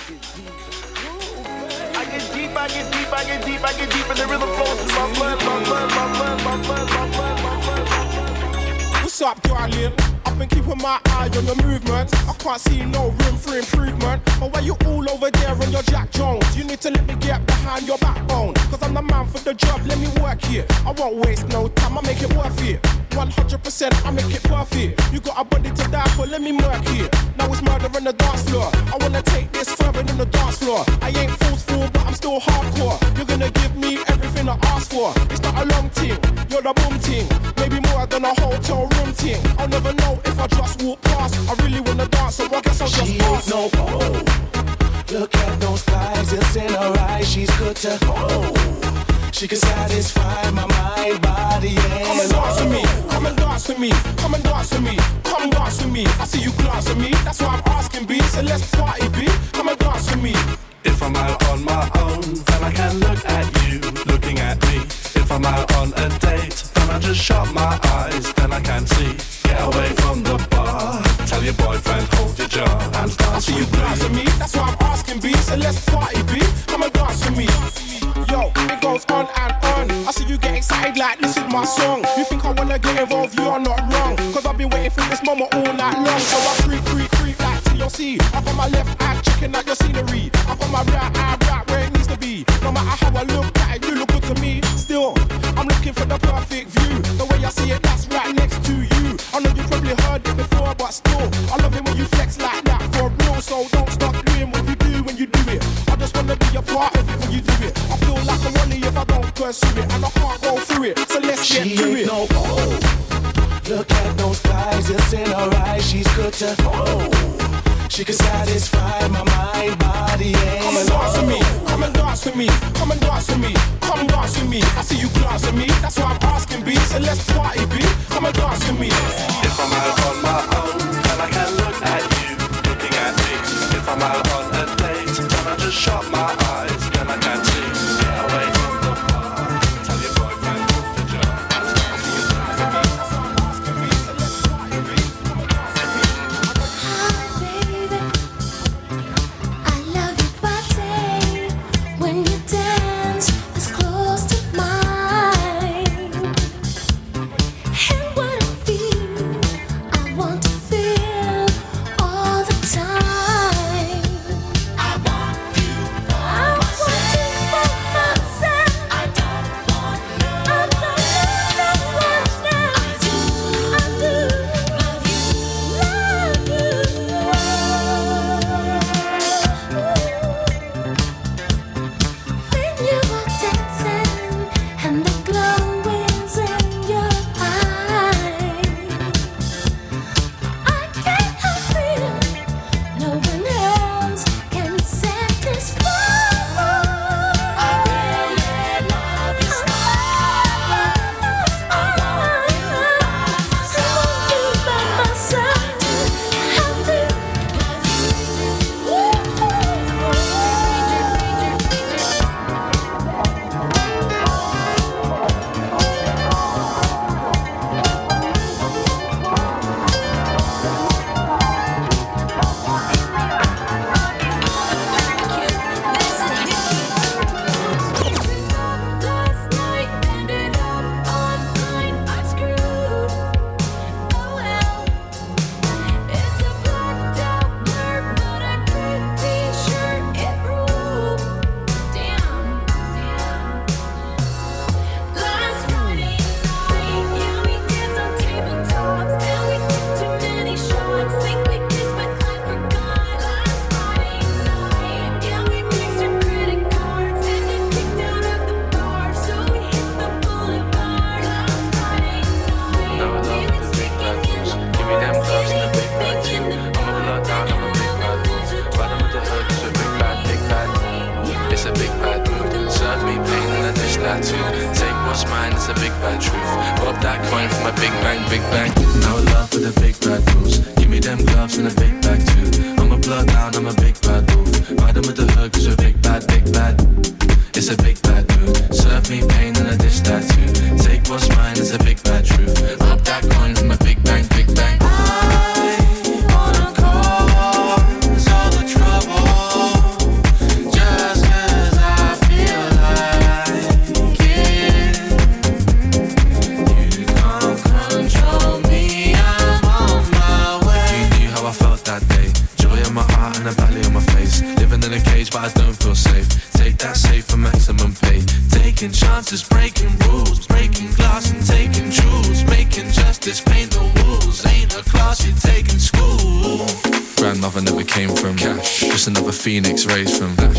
I get deep, I get deep, I get deep, I get the. What's up, darling? I've been keeping my eye on your movement. I can't see no room for improvement. But why you all over there on your Jack Jones? You need to let me get behind your backbone. Cause I'm the man for the job, let me work here. I won't waste no time, I make it worth it. 100% I make it perfect. You got a body to die for, let me murk here. Now it's murder on the dance floor. I wanna take this further than the dance floor. I ain't forceful, but I'm still hardcore. You're gonna give me everything I ask for. It's not a long thing, you're the boom thing. Maybe more than a hotel room thing. I'll never know if I just walk past. I really wanna dance, so I guess I'll just She pass. no. Look at those thighs, it's in her eyes. She's good to hold. She can satisfy my mind, body, and Come and dance with me, come and dance with me, come and dance with me, come dance with me. I see you glance at me, that's why I'm asking B. So let's party B, come and dance with me. If I'm out on my own, then I can look at you looking at me. If I'm out on a date, then I just shut my eyes, then I can see. Get away from the bar. Tell your boyfriend, hold your jaw and I dance see you with glance at me. that's why I'm asking B. So let's party B, come and dance with me. Yo, it goes on and on. I see you get excited like this is my song. You think I wanna get involved, you are not wrong. Cause I've been waiting for this moment all night long. So I creep, creep, creep like TLC. I got my left eye checking out your scenery. I got my right eye right where it needs to be. No matter how I look at it, you look good to me. Still, I'm looking for the perfect view. The way I see it, that's right next to you. I know you probably heard it before, but still, I love it when you flex like that for real. So don't stop doing what you do when you do it. I just wanna be a part of it when you do it. I feel like a wally if I don't pursue it, and I can't go through it. So let's She get to it. no. Look at those thighs, it's in her eyes. She's good to hold. She can satisfy me, come and dance with me, come dance with me. I see you glance at me, that's why I'm asking B. So let's party B, come and dance with me. Phoenix raised from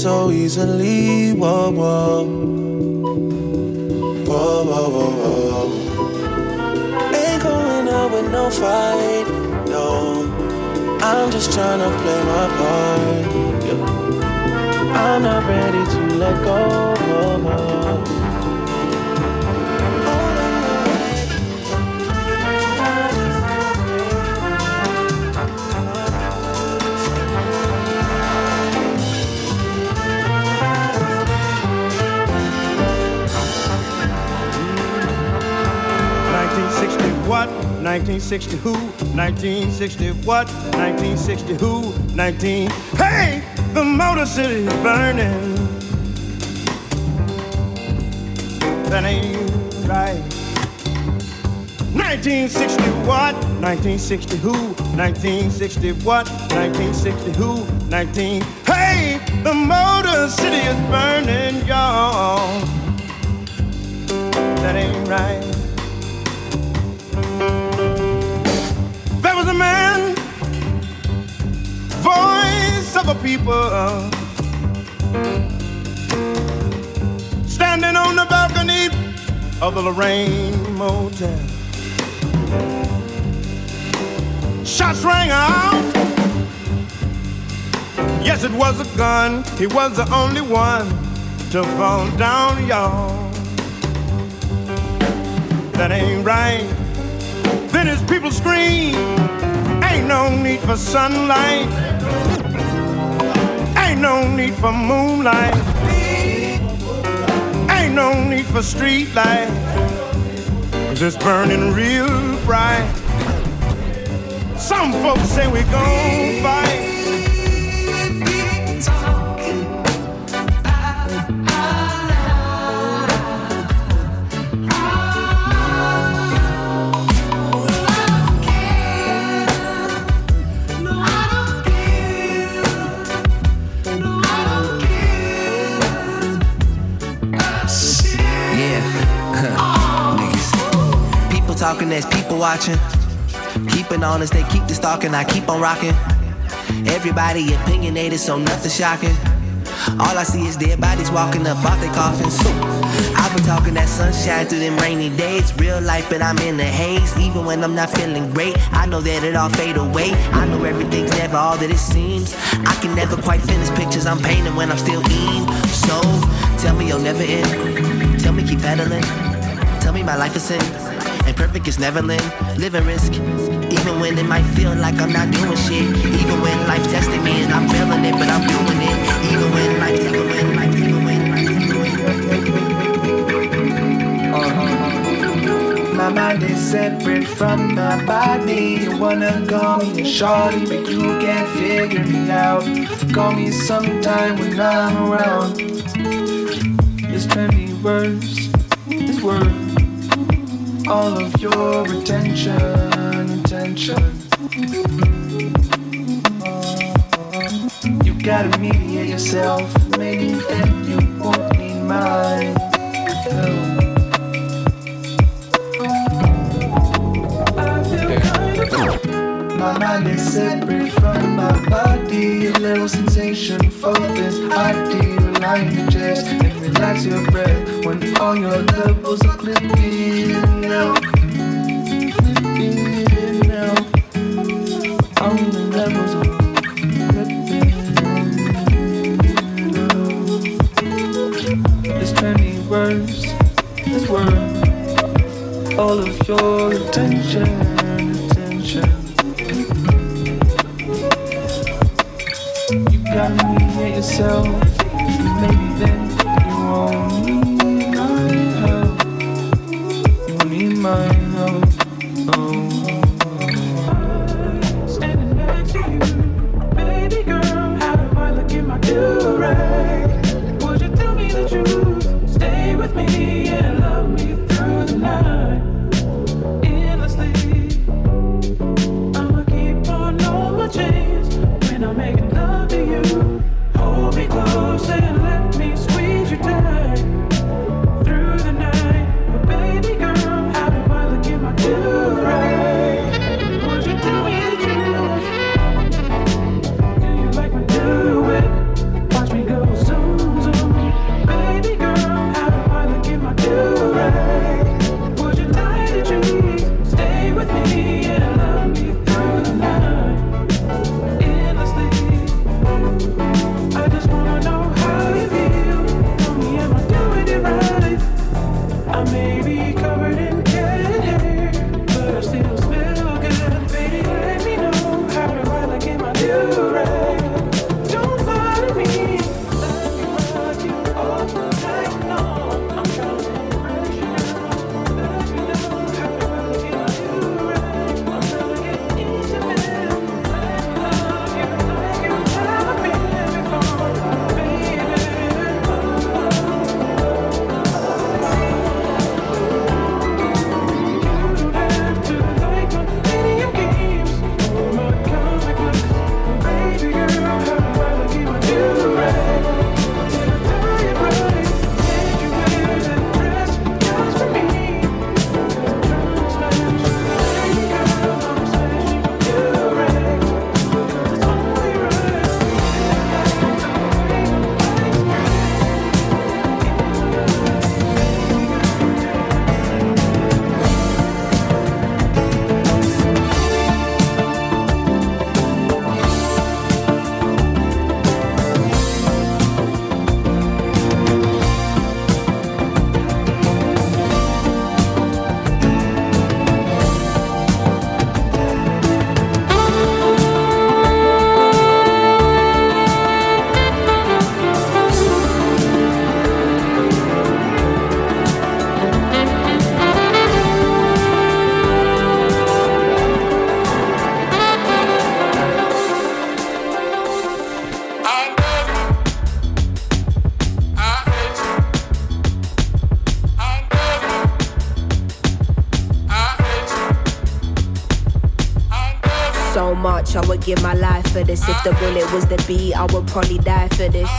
so easily. Whoa, whoa. Whoa, whoa, whoa, whoa. Ain't going out with no fight. No. I'm just trying to play my part. I'm not ready to let go. Whoa, whoa. 1960 who? 1960 what? 1960 who? 19. Hey, the Motor City is burning. That ain't right. 1960 what? 1960 who? 1960 what? 1960 who? 19. Hey, the Motor City is burning, y'all. That ain't right. A people, standing on the balcony of the Lorraine Motel. Shots rang out. Yes, it was a gun. He was the only one to fall down, y'all. That ain't right. Then his people scream, ain't no need for sunlight, ain't no need for moonlight, ain't no need for street light, cause it's burning real bright. Some folks say we gon' fight. Talking, there's people watching. Keeping honest, they keep the stalking, I keep on rocking. Everybody opinionated, so nothing shocking. All I see is dead bodies walking up out their coffins. I've been talking that sunshine through them rainy days. Real life, but I'm in the haze. Even when I'm not feeling great, I know that it all fade away. I know everything's never all that it seems. I can never quite finish pictures I'm painting when I'm still in. So tell me you'll never end. Tell me keep pedaling. Tell me my life is sin. And perfect is Neverland. Living risk. Even when it might feel like I'm not doing shit. Even when life testing me and I'm feeling it, but I'm doing it. Even when life, even when life, even when life, even when life. Uh-huh. My mind is separate from my body. You wanna call me a shorty, but you can't figure me out. Call me sometime when I'm around. It's trendy worse, it's worth all of your attention, attention. You gotta mediate yourself, maybe then you won't need. I of My mind is separate from my body. A little sensation for this ID. Relying to just and relax your breath when all your levels are clipping now, Clipping out. All the levels are clipping out. It's 20 words. It's worth all of your give my life for this. If the bullet was the beat, I would probably die for this.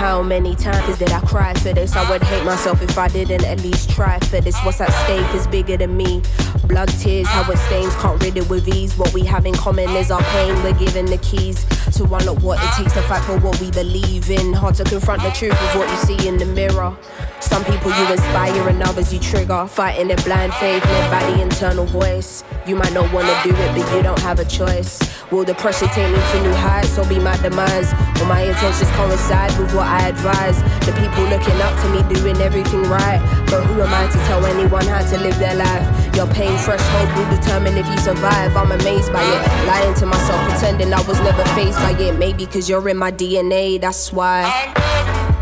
How many times did I cry for this? I would hate myself if I didn't at least try for this. What's at stake is bigger than me. Blood, tears, how it stains, can't rid it with ease. What we have in common is our pain. We're given the keys to unlock what it takes to fight for what we believe in. Hard to confront the truth of what you see in the mirror. Some people you inspire and others you trigger. Fighting in blind faith, led by the internal voice. You might not wanna do it, but you don't have a choice. Will the pressure take me to new heights or be my demise? Will my intentions coincide with what I advise? The people looking up to me doing everything right. But who am I to tell anyone how to live their life? Your pain threshold will determine if you survive. I'm amazed by it. Lying to myself, pretending I was never faced by it. Maybe cause you're in my DNA, that's why.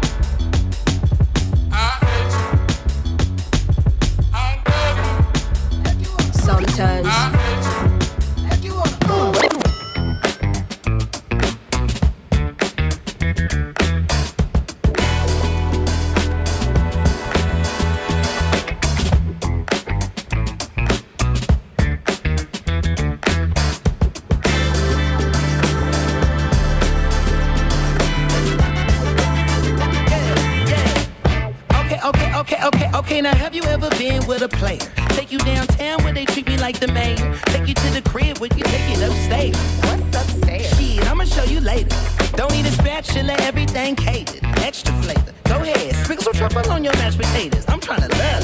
With a player? Take you downtown where they treat me like the mayor. Take you to the crib where you take it upstairs. What's upstairs? Shit, I'ma show you later. Don't need a spatula, everything catered. Extra flavor. Go ahead, sprinkle some truffle on your mashed potatoes. I'm trying to love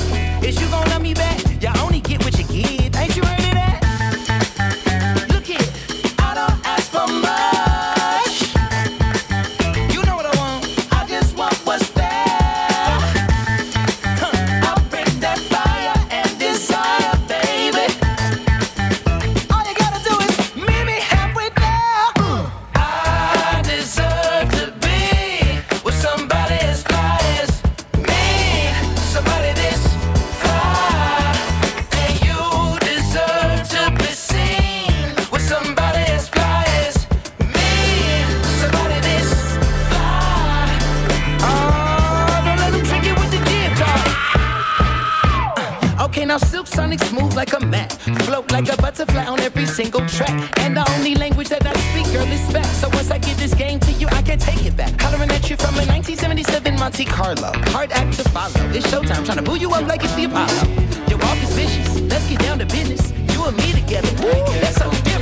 now Silk Sonic smooth like a mat. Float like a butterfly on every single track. And the only language that I speak, girl, is back. So once I give this game to you, I can't take it back. Hollering at you from a 1977 Monte Carlo. Hard act to follow. It's showtime, trying to boo you up like it's the Apollo. Your walk is vicious. Let's get down to business. You and me together. Ooh, that's so different.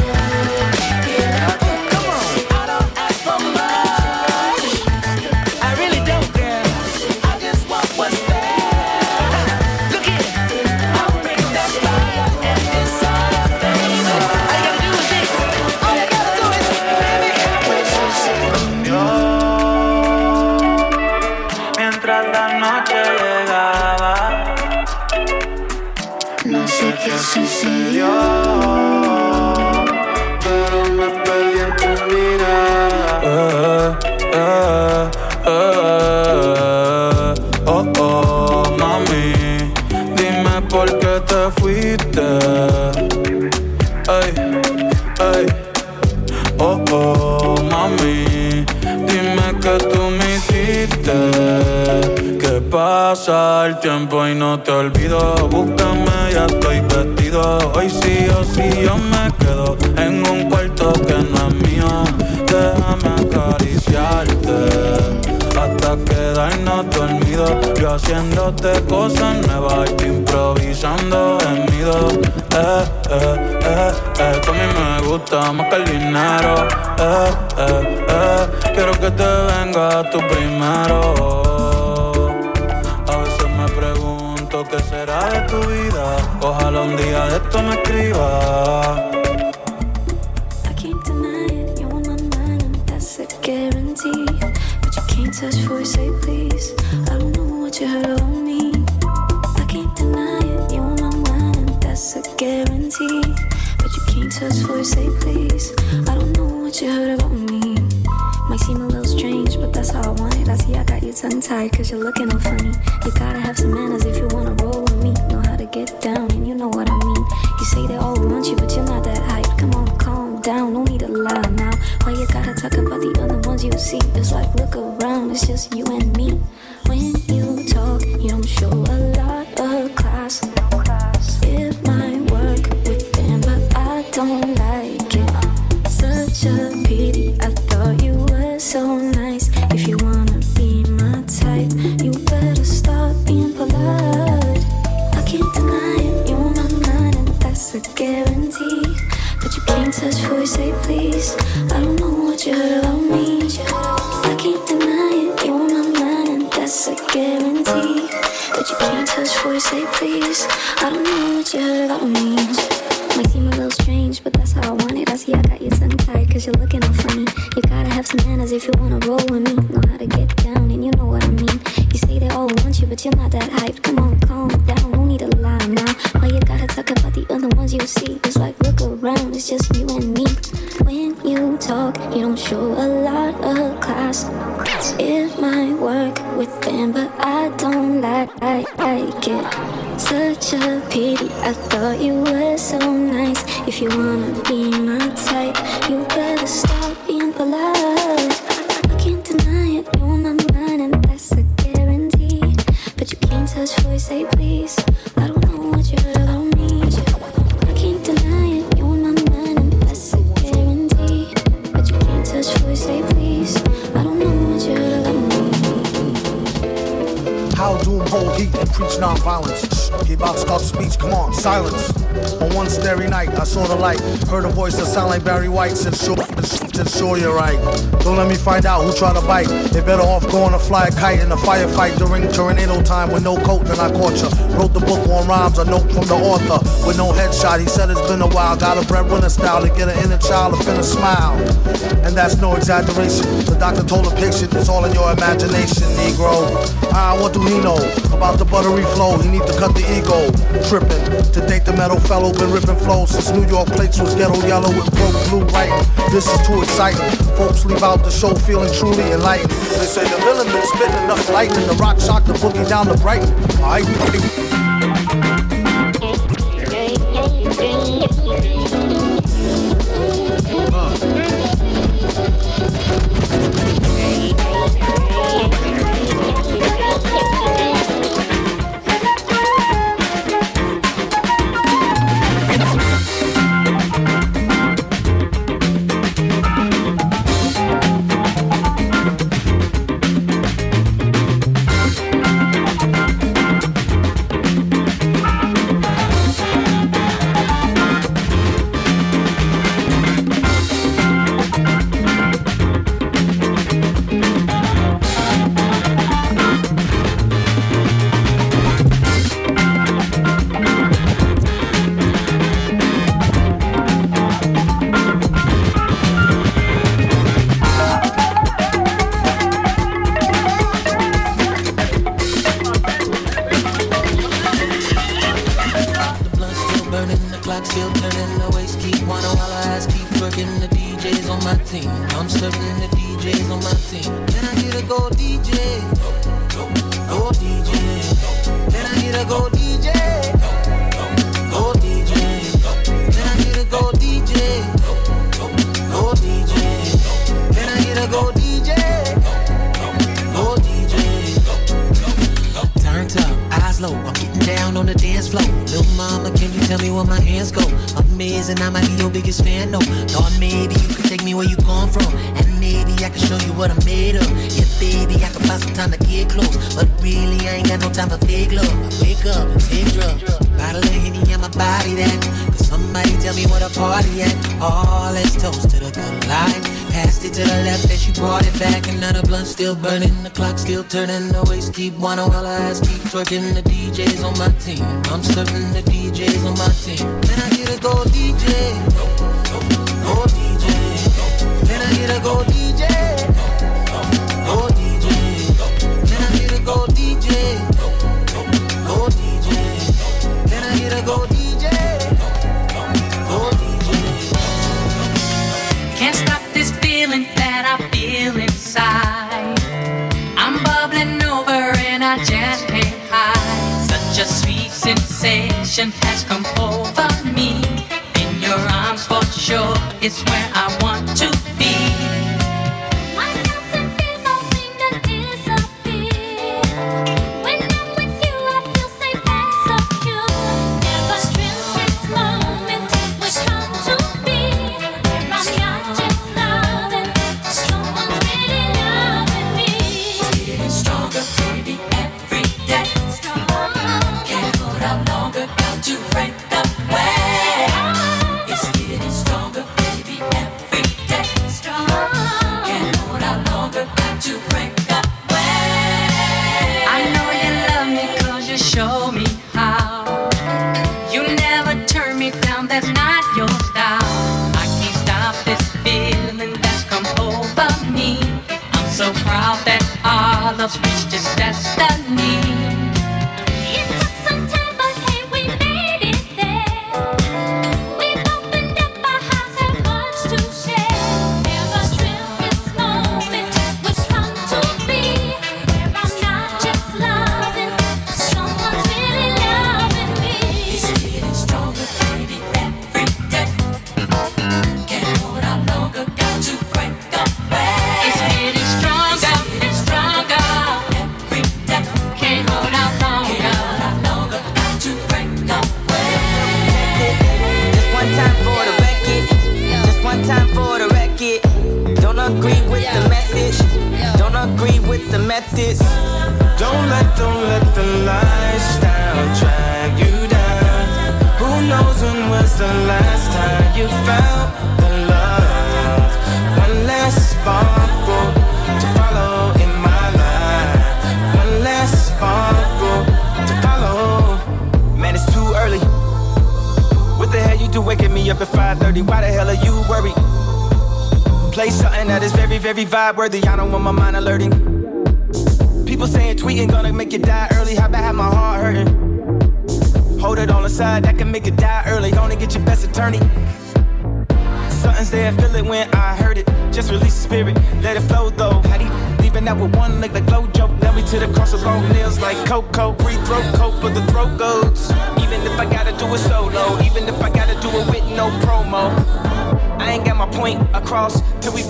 Tiempo y no te olvido. Búscame, ya estoy vestido. Hoy sí o sí yo me quedo en un cuarto que no es mío. Déjame acariciarte hasta quedarnos dormidos. Yo haciéndote cosas nuevas y improvisando gemidos. Eh, eh, eh, eh, que a mí me gusta más que el dinero. Eh, eh, eh, quiero que te venga tú primero. Qué será de tu vida. Ojalá un día de esto me escriba. I can't deny it, you're on my mind, and that's a guarantee. But you can't touch you say please. I don't know what you heard about me. I can't deny it, you're on my mind, and that's a guarantee. But you can't touch you say please. I don't know what you heard about me. Might seem a little strange, but that's how I want it. I see I got you tongue tied, cause you're looking all funny. You gotta have some manners if you wanna roll with me. Know how to get down, and you know what I mean. You say they all want you, but you're not that hype. Come on, calm down, no need to lie now. Why you gotta talk about the other ones you see? It's like, look around, it's just you and me. But you're not that hyped. Come on, calm down, no need to lie now. Why you gotta talk about the other ones you see? It's like, look around, it's just you and me. When you talk, you don't show a lot of class. It might work with them, but I don't like, I like it. Such a pity, I thought you were so nice. If you wanna bite. They better off going to fly a kite in a firefight during tornado time with no coat. Then I caught ya. Wrote the book on rhymes. A note from the author with no headshot. He said it's been a while. Got a breadwinner style to get an inner child to finna smile. And that's no exaggeration. The doctor told the patient it's all in your imagination, Negro. Ah, what do he know about the buttery flow? He need to cut the ego. Tripping to date the metal fellow. Been ripping flows since New York plates was ghetto yellow with broke blue writing. This is too exciting. Folks leave out the show feeling truly enlightened. They say the villain been spitting enough lightning. The rock shock the boogie down to Brighton. Alright. Body that. Could somebody tell me where the party at? Oh, let's toast to the good life. Passed it to the left as you brought it back. And now the blunt still burning, the clock still turning. The waist keep whining while our eyes keep twerking. The DJs on my team. I'm serving the DJs on my team. Can I get a go DJ? Go DJ. Can I get a go DJ? Go DJ. Can I get a go DJ? Go DJ. Can I get a go DJ? Sensation has come over me. In your arms for sure, it's where I want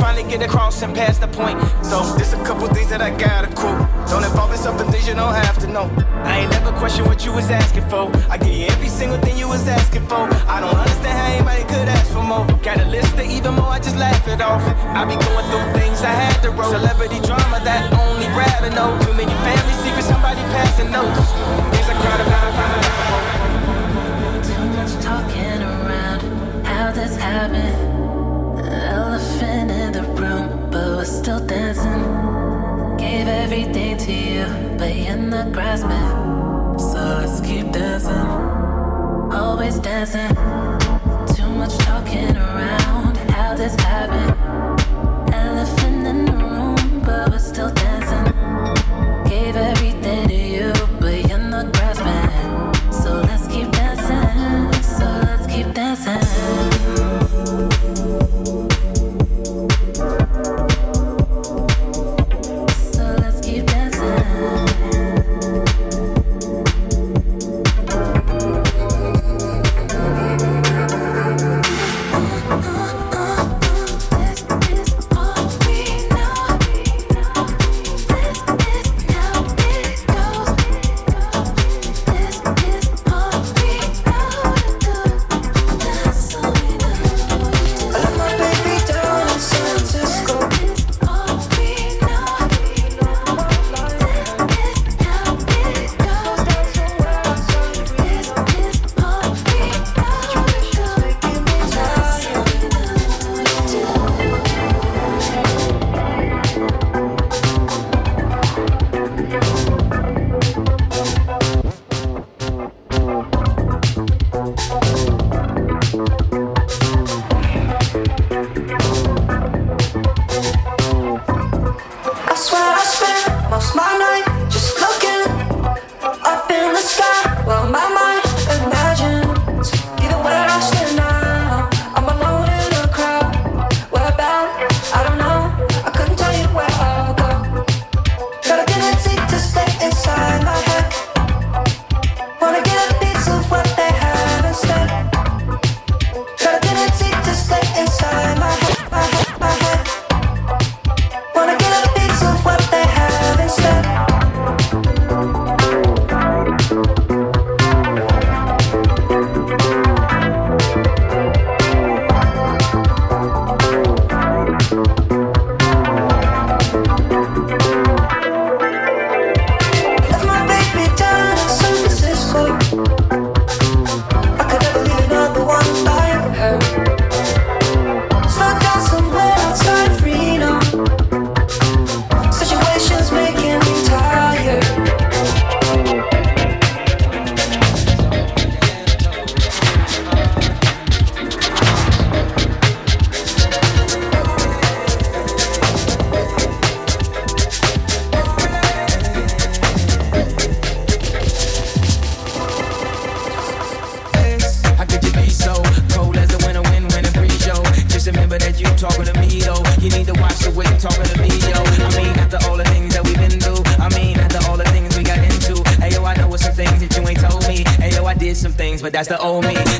finally get across and past the point. So there's a couple things that I gotta quote. Don't involve yourself in things you don't have to know. I ain't never question what you was asking for. I give you every single thing you was asking for. I don't understand how anybody could ask for more. Got a list of even more, I just laugh it off. I be going through things I had to roll. Celebrity drama that only Brad know. Too many family secrets, somebody passing notes. Things I cried about. Too much talking around how this happened elephant in the room, but we're still dancing. Gave everything to you, but you're not grasping. So let's keep dancing, always dancing. Too much talking around how this happened. Elephant in the room, but we're still dancing. Gave everything. but that's the old me.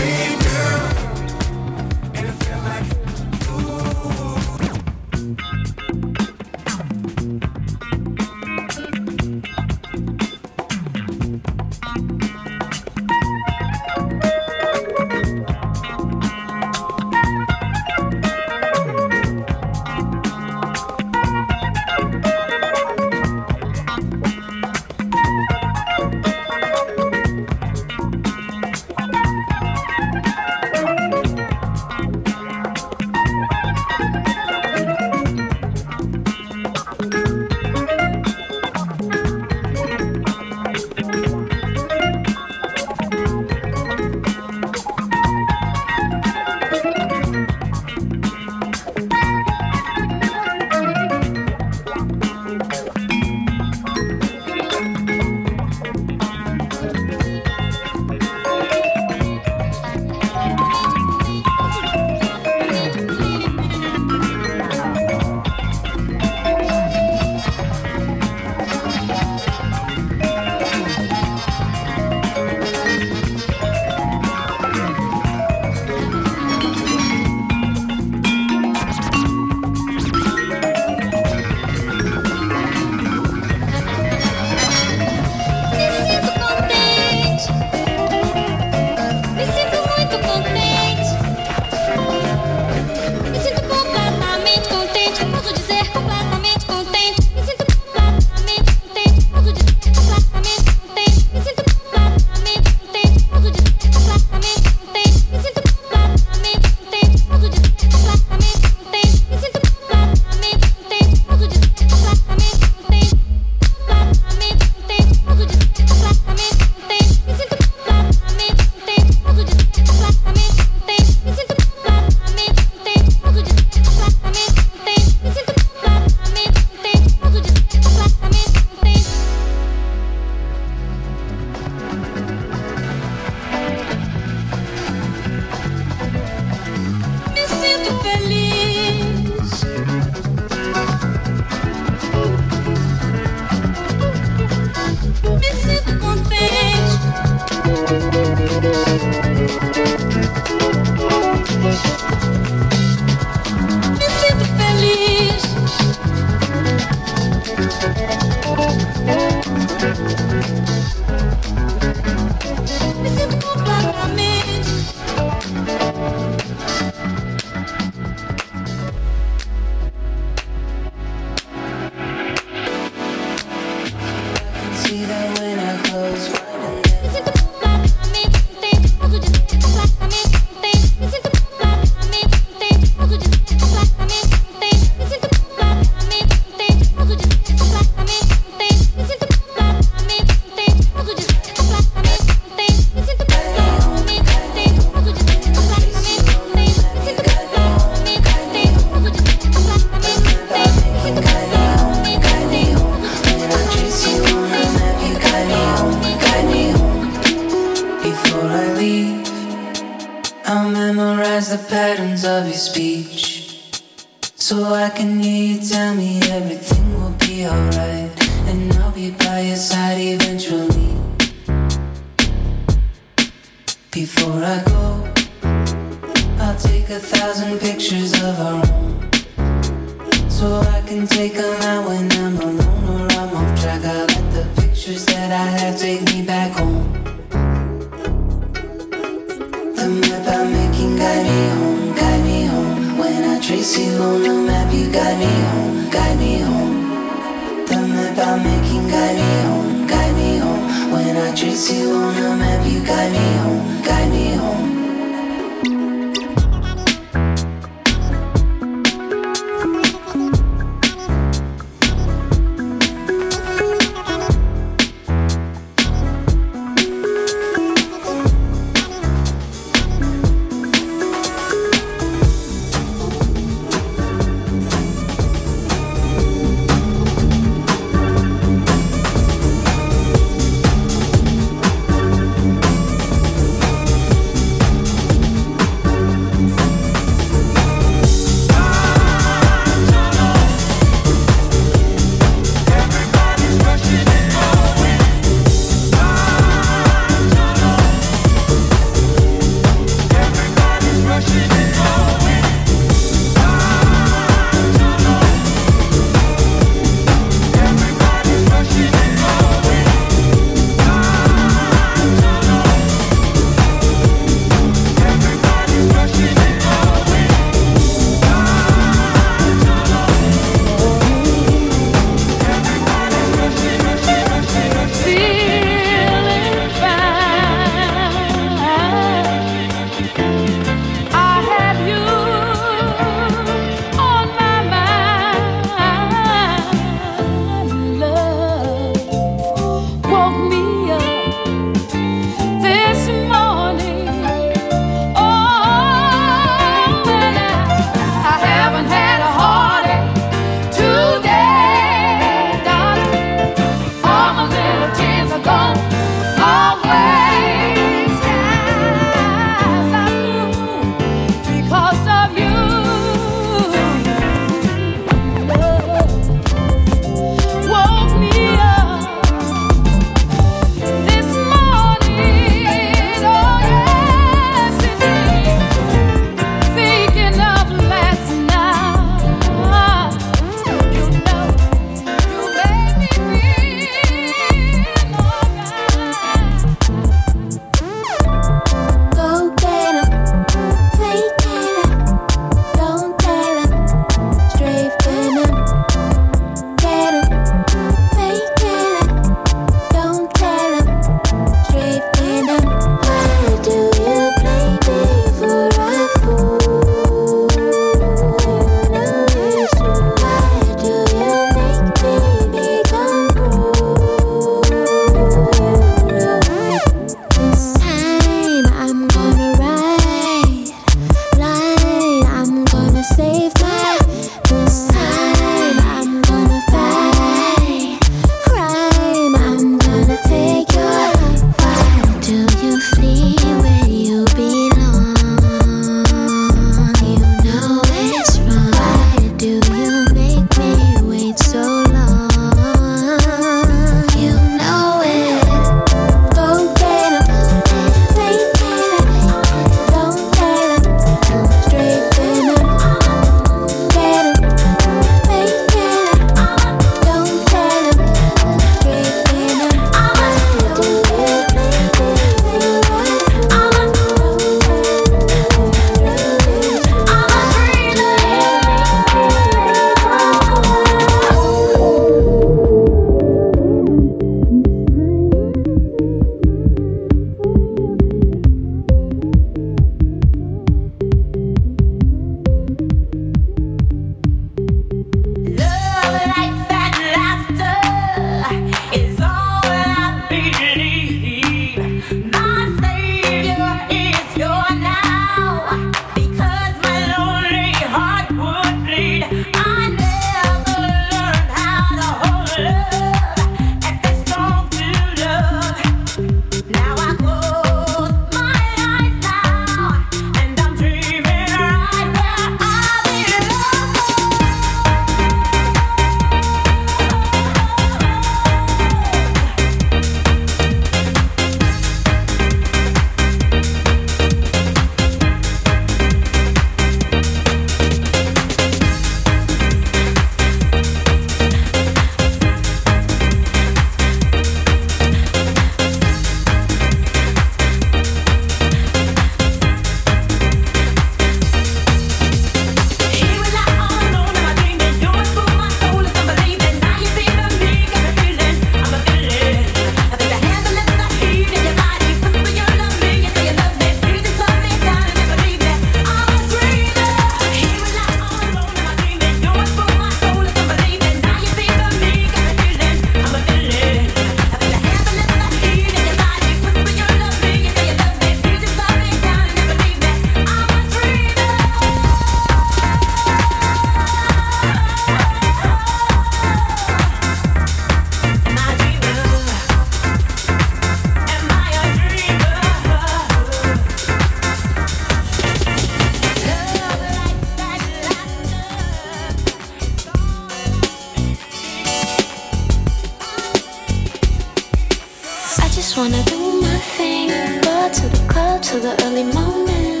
nothing but to the club to the early morning.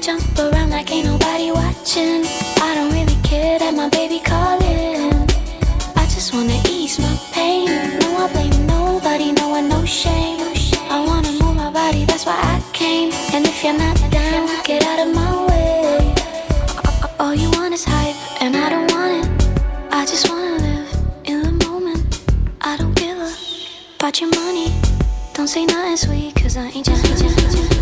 Jump around like ain't nobody watching. I don't really care that my baby calling. I just wanna ease my pain. No, I blame nobody, no one, no shame. I wanna move my body, that's why I came. And if you're not down, get out say nothing sweet, cause I ain't just.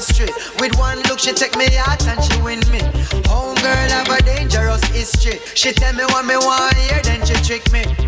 mystery. With one look, she take me out and she win me. Home girl have a dangerous history. She tell me what me want, here, then she trick me.